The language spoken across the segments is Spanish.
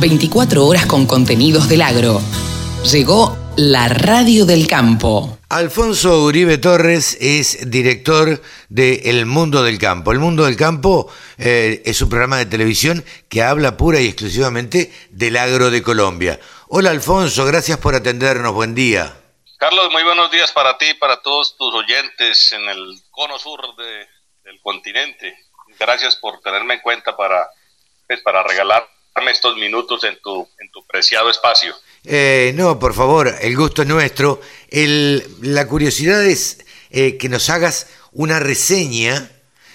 24 horas con contenidos del agro. Llegó la radio del campo. Alfonso Uribe Torres es director de El Mundo del Campo. El Mundo del Campo eh, es un programa de televisión que habla pura y exclusivamente del agro de Colombia. Hola Alfonso, gracias por atendernos, buen día. Carlos, muy buenos días para ti y para todos tus oyentes en el cono sur del continente. Gracias por tenerme en cuenta para, pues, para regalarme estos minutos en tu, en tu preciado espacio. Eh, no, por favor, el gusto es nuestro. El, la curiosidad es eh, que nos hagas una reseña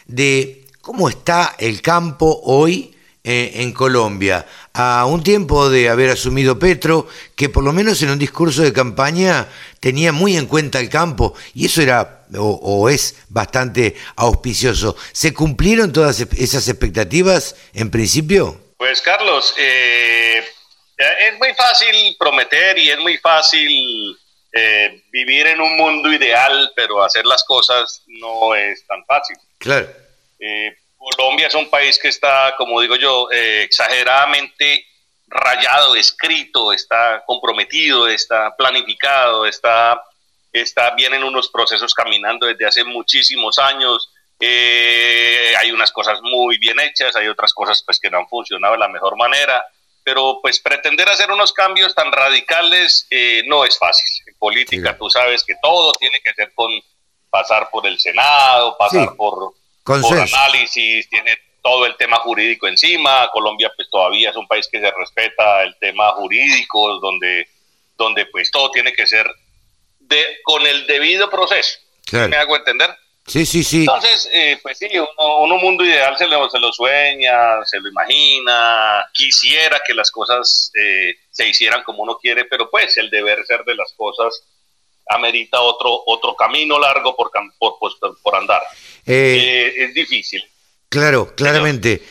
de cómo está el campo hoy eh, en Colombia, a un tiempo de haber asumido Petro, que por lo menos en un discurso de campaña tenía muy en cuenta el campo, y eso era o, es bastante auspicioso. ¿Se cumplieron todas esas expectativas en principio? Pues Carlos, eh, es muy fácil prometer y es muy fácil eh, vivir en un mundo ideal, pero hacer las cosas no es tan fácil. Claro. Eh, Colombia es un país que está, como digo yo, eh, exageradamente rayado, escrito, está comprometido, está planificado, está, está bien en unos procesos caminando desde hace muchísimos años. Hay unas cosas muy bien hechas, hay otras cosas pues que no han funcionado de la mejor manera pero pues pretender hacer unos cambios tan radicales eh, no es fácil. En política tú sabes que todo tiene que ser con pasar por el Senado, pasar por, por, análisis, tiene todo el tema jurídico encima. Colombia pues todavía es un país que se respeta el tema jurídico, donde, donde pues todo tiene que ser de, con el debido proceso. ¿Me hago entender? Sí, sí, sí. Entonces, eh, pues sí, uno, un mundo ideal se lo, se lo sueña, se lo imagina, quisiera que las cosas eh, se hicieran como uno quiere, pero pues el deber ser de las cosas amerita otro, otro camino largo por, por, pues, por, andar. Eh, es difícil. Claro, claramente.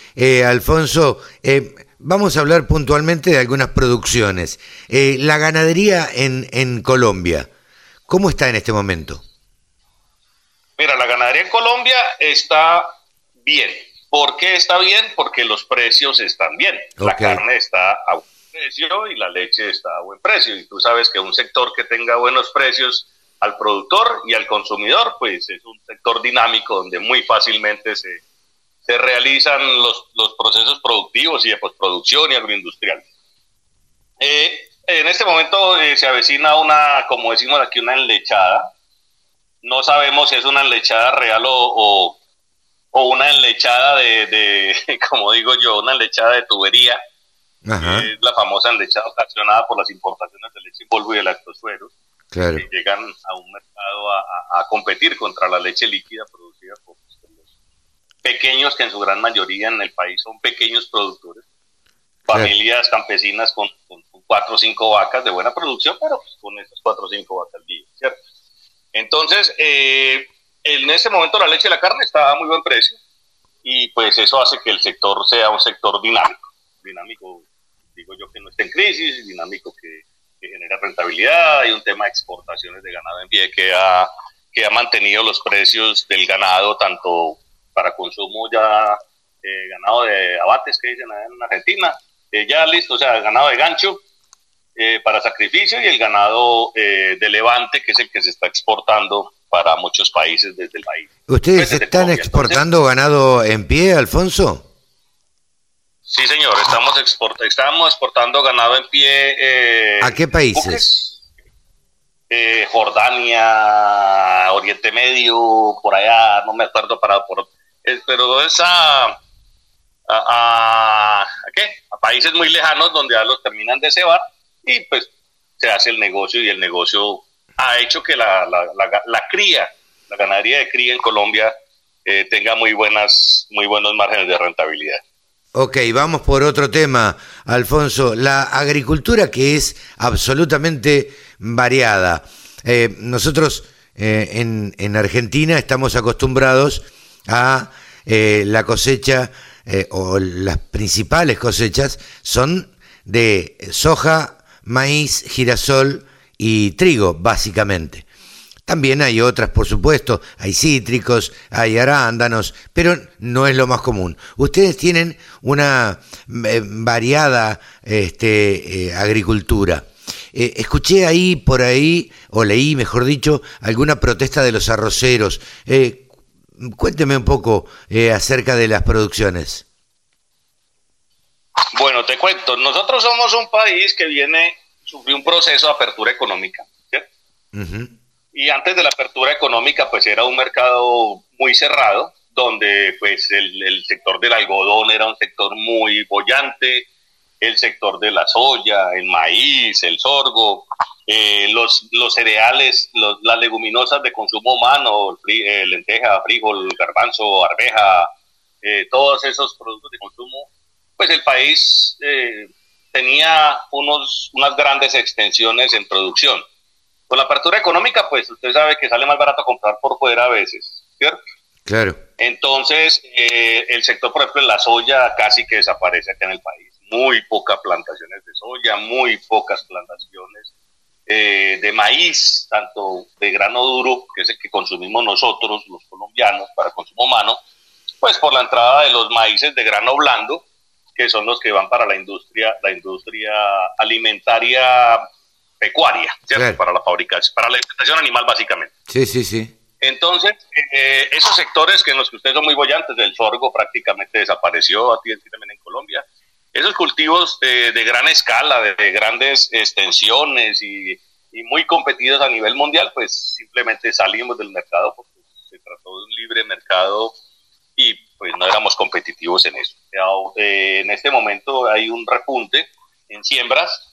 Alfonso, vamos a hablar puntualmente de algunas producciones. la ganadería en, en Colombia, ¿cómo está en este momento? Mira, la ganadería en Colombia está bien. ¿Por qué está bien? Porque los precios están bien. La carne está a buen precio y la leche está a buen precio. Y tú sabes que un sector que tenga buenos precios al productor y al consumidor, pues es un sector dinámico donde muy fácilmente se, se realizan los, los, procesos productivos y de postproducción y agroindustrial. Eh, en este momento eh, se avecina una, como decimos aquí, una enlechada, no sabemos si es una enlechada real o, o, una enlechada de, como digo yo, una enlechada de tubería. Es la famosa enlechada ocasionada por las importaciones de leche en polvo y de lactosueros, que llegan a un mercado a, competir contra la leche líquida producida por, los pequeños, que en su gran mayoría en el país son pequeños productores, familias campesinas con, cuatro o cinco vacas de buena producción, pero pues, con esas cuatro o cinco vacas al día, ¿cierto? Entonces, eh, en ese momento la leche y la carne está a muy buen precio y pues eso hace que el sector sea un sector dinámico. Dinámico, digo yo que no esté en crisis, dinámico que, genera rentabilidad. Hay un tema de exportaciones de ganado en pie que ha, que ha mantenido los precios del ganado tanto para consumo ya eh, ganado de abates que dicen en Argentina, eh, ya listo, o sea, ganado de gancho eh, para sacrificio y el ganado eh, de levante, que es el que se está exportando para muchos países desde el país. ¿Ustedes están exportando ganado en pie, Alfonso? Sí, señor, estamos, export estamos exportando ganado en pie. Eh, ¿A qué países? Jordania, Oriente Medio, por allá, no me acuerdo para por, pero es a, a, a, ¿a, qué? a países muy lejanos donde ya los terminan de cebar y pues se hace el negocio y el negocio ha hecho que la, la, la, cría, la ganadería de cría en Colombia eh, tenga muy, buenas, muy buenos márgenes de rentabilidad. Ok, vamos por otro tema, Alfonso. La agricultura que es absolutamente variada. Eh, nosotros eh, en, en, Argentina estamos acostumbrados a la cosecha o las principales cosechas son de soja, maíz, girasol y trigo, básicamente. También hay otras, por supuesto, hay cítricos, hay arándanos, pero no es lo más común. Ustedes tienen una eh, variada este, eh, agricultura. Eh, escuché ahí, por ahí, o leí, mejor dicho, alguna protesta de los arroceros. cuénteme un poco acerca de las producciones. Bueno, te cuento, nosotros somos un país que viene, sufrió un proceso de apertura económica. Y antes de la apertura económica, pues era un mercado muy cerrado, donde pues el, sector del algodón era un sector muy bollante, el sector de la soya, el maíz, el sorgo, eh, los, los cereales, las leguminosas de consumo humano, eh, lenteja, frijol, garbanzo, arveja, eh, todos esos productos de consumo, pues el país tenía unos, unas grandes extensiones en producción. Con la apertura económica, pues usted sabe que sale más barato comprar por fuera a veces, ¿cierto? Claro. Entonces, eh, el sector, por ejemplo, la soya casi que desaparece acá en el país. Muy pocas plantaciones de soya, muy pocas plantaciones eh, de maíz, tanto de grano duro, que es el que consumimos nosotros, los colombianos, para consumo humano, pues por la entrada de los maíces de grano blando, que son los que van para la industria, la industria alimentaria pecuaria, ¿cierto? Para la fabricación, para la alimentación animal básicamente. Sí, sí, sí. Entonces, eh, esos sectores que en los que ustedes son muy bollantes, del sorgo prácticamente desapareció aquí también en Colombia. Esos cultivos de, gran escala, de, grandes extensiones y, muy competidos a nivel mundial, pues simplemente salimos del mercado porque se trató de un libre mercado y pues no éramos competitivos en eso. Eh, en este momento hay un repunte en siembras,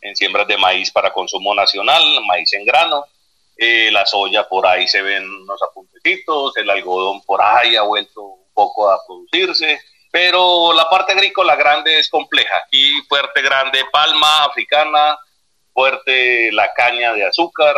en siembras de maíz para consumo nacional, maíz en grano, eh, la soya por ahí se ven unos apuntecitos, el algodón por ahí ha vuelto un poco a producirse, pero la parte agrícola grande es compleja. Aquí fuerte grande palma africana, fuerte la caña de azúcar,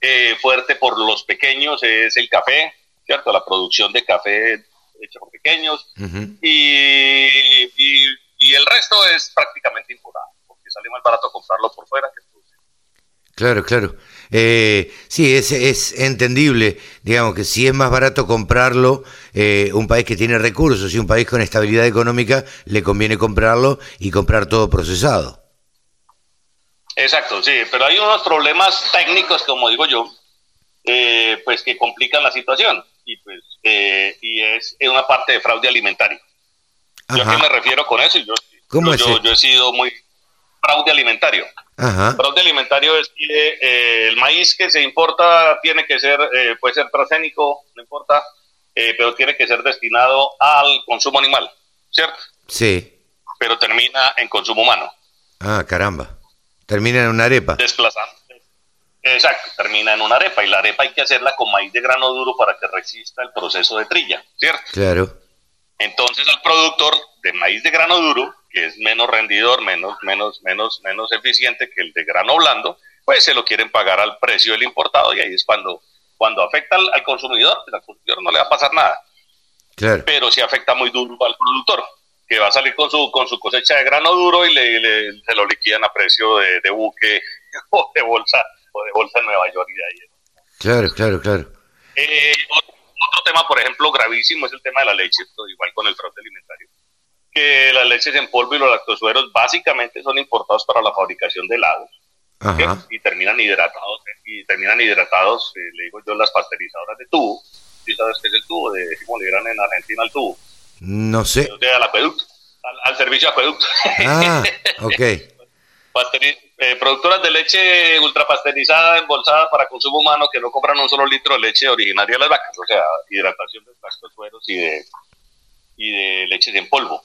eh, fuerte por los pequeños es el café, ¿cierto? La producción de café hecha por pequeños y, y, el resto es prácticamente importado sale más barato comprarlo por fuera que Claro, claro. Eh, sí, es, es entendible, digamos que si es más barato comprarlo, eh, un país que tiene recursos y un país con estabilidad económica, le conviene comprarlo y comprar todo procesado. Exacto, sí, pero hay unos problemas técnicos, como digo yo, eh, pues que complican la situación y pues y es, una parte de fraude alimentario. ¿Yo a qué me refiero con eso? Yo, ¿Cómo yo, yo he sido muy fraude alimentario. Fraude alimentario es que eh, el maíz que se importa tiene que ser, eh, puede ser transgénico, no importa, eh, pero tiene que ser destinado al consumo animal, ¿cierto? Sí. Pero termina en consumo humano. Ah, caramba. Termina en una arepa. Desplazando. Exacto, termina en una arepa y la arepa hay que hacerla con maíz de grano duro para que resista el proceso de trilla, ¿cierto? Claro. Entonces al productor de maíz de grano duro que es menos rendidor, menos, menos, menos, menos eficiente que el de grano blando, pues se lo quieren pagar al precio del importado y ahí es cuando, cuando afecta al, consumidor, pues al consumidor no le va a pasar nada. Pero sí afecta muy duro al productor, que va a salir con su, con su cosecha de grano duro y le, se lo liquidan a precio de, buque o de bolsa o de bolsa en Nueva York y de ahí. Claro, claro, claro. Eh, otro, otro, tema, por ejemplo, gravísimo es el tema de la leche, igual con el fraude alimentario. Que las leches en polvo y los lactosueros básicamente son importados para la fabricación de helados y terminan hidratados y terminan hidratados eh, le digo yo las pasteurizadoras de tubo. ¿sí sabes qué es el tubo? de cómo le dirán en Argentina el tubo no sé. Al acueducto al, servicio acueducto. Ah ok eh, productoras de leche ultrapasteurizada embolsada para consumo humano que no compran un solo litro de leche originaria de las vacas o sea hidratación de lactosueros y de y de leches en polvo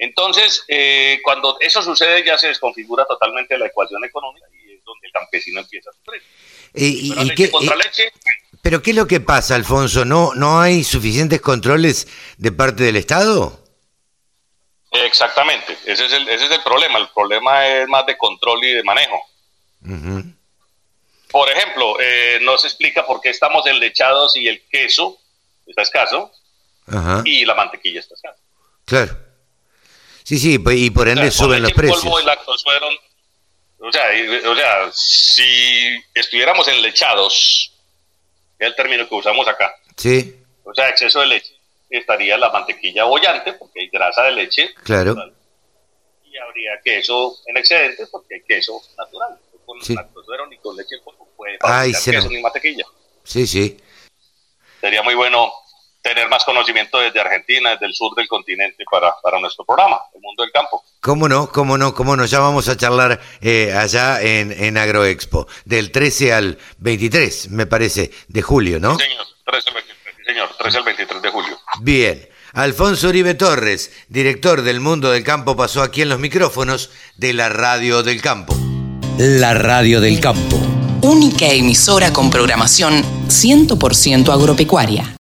entonces, eh, cuando eso sucede ya se desconfigura totalmente la ecuación económica y es donde el campesino empieza a sufrir. ¿Y, qué, ¿Pero qué es lo que pasa, Alfonso? ¿No, ¿No hay suficientes controles de parte del Estado? Exactamente, ese es el, ese es el problema. El problema es más de control y de manejo. Por ejemplo, eh, no se explica por qué estamos enlechados y el queso está escaso y la mantequilla está escasa. Claro. Sí, sí, pues, y por ende suben los precios. Polvo o sea, o sea, si estuviéramos enlechados es el término que usamos acá. Sí. O sea, exceso de leche. Estaría la mantequilla bollante, porque hay grasa de leche. Claro. Y habría queso en excedente, porque hay queso natural. Con Sí. lactosuero ni con leche en polvo puede Ay, queso nos- ni mantequilla. Sí, sí. Sería muy bueno tener más conocimiento desde Argentina, desde el sur del continente, para, para nuestro programa, El Mundo del Campo. ¿Cómo no? ¿Cómo no? ¿Cómo no? Ya vamos a charlar eh, allá en, en Agroexpo, del 13 al 23, me parece, de julio, ¿no? Sí, señor, 13 al 23, sí, señor, 13 al 23 de julio. Bien. Alfonso Uribe Torres, director del Mundo del Campo, pasó aquí en los micrófonos de la Radio del Campo. La Radio del Campo. Única emisora con programación 100% agropecuaria.